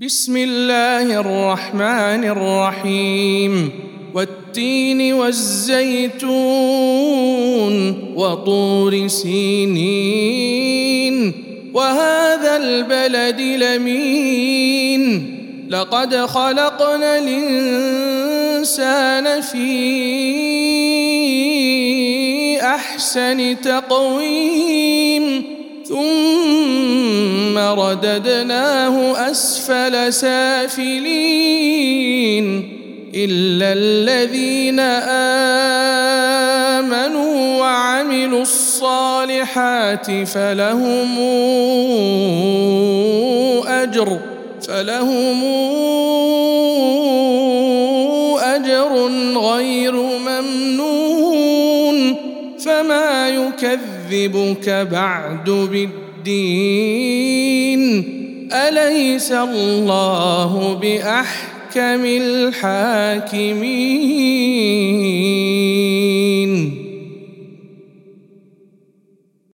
بسم الله الرحمن الرحيم والتين والزيتون وطور سينين وهذا البلد لمين لقد خلقنا الانسان في احسن تقويم ثم رددناه أسفل سافلين إلا الذين آمنوا وعملوا الصالحات فلهم أجر فلهم أجر غير ممنون. فما يكذبك بعد بالدين. أليس الله بأحكم الحاكمين؟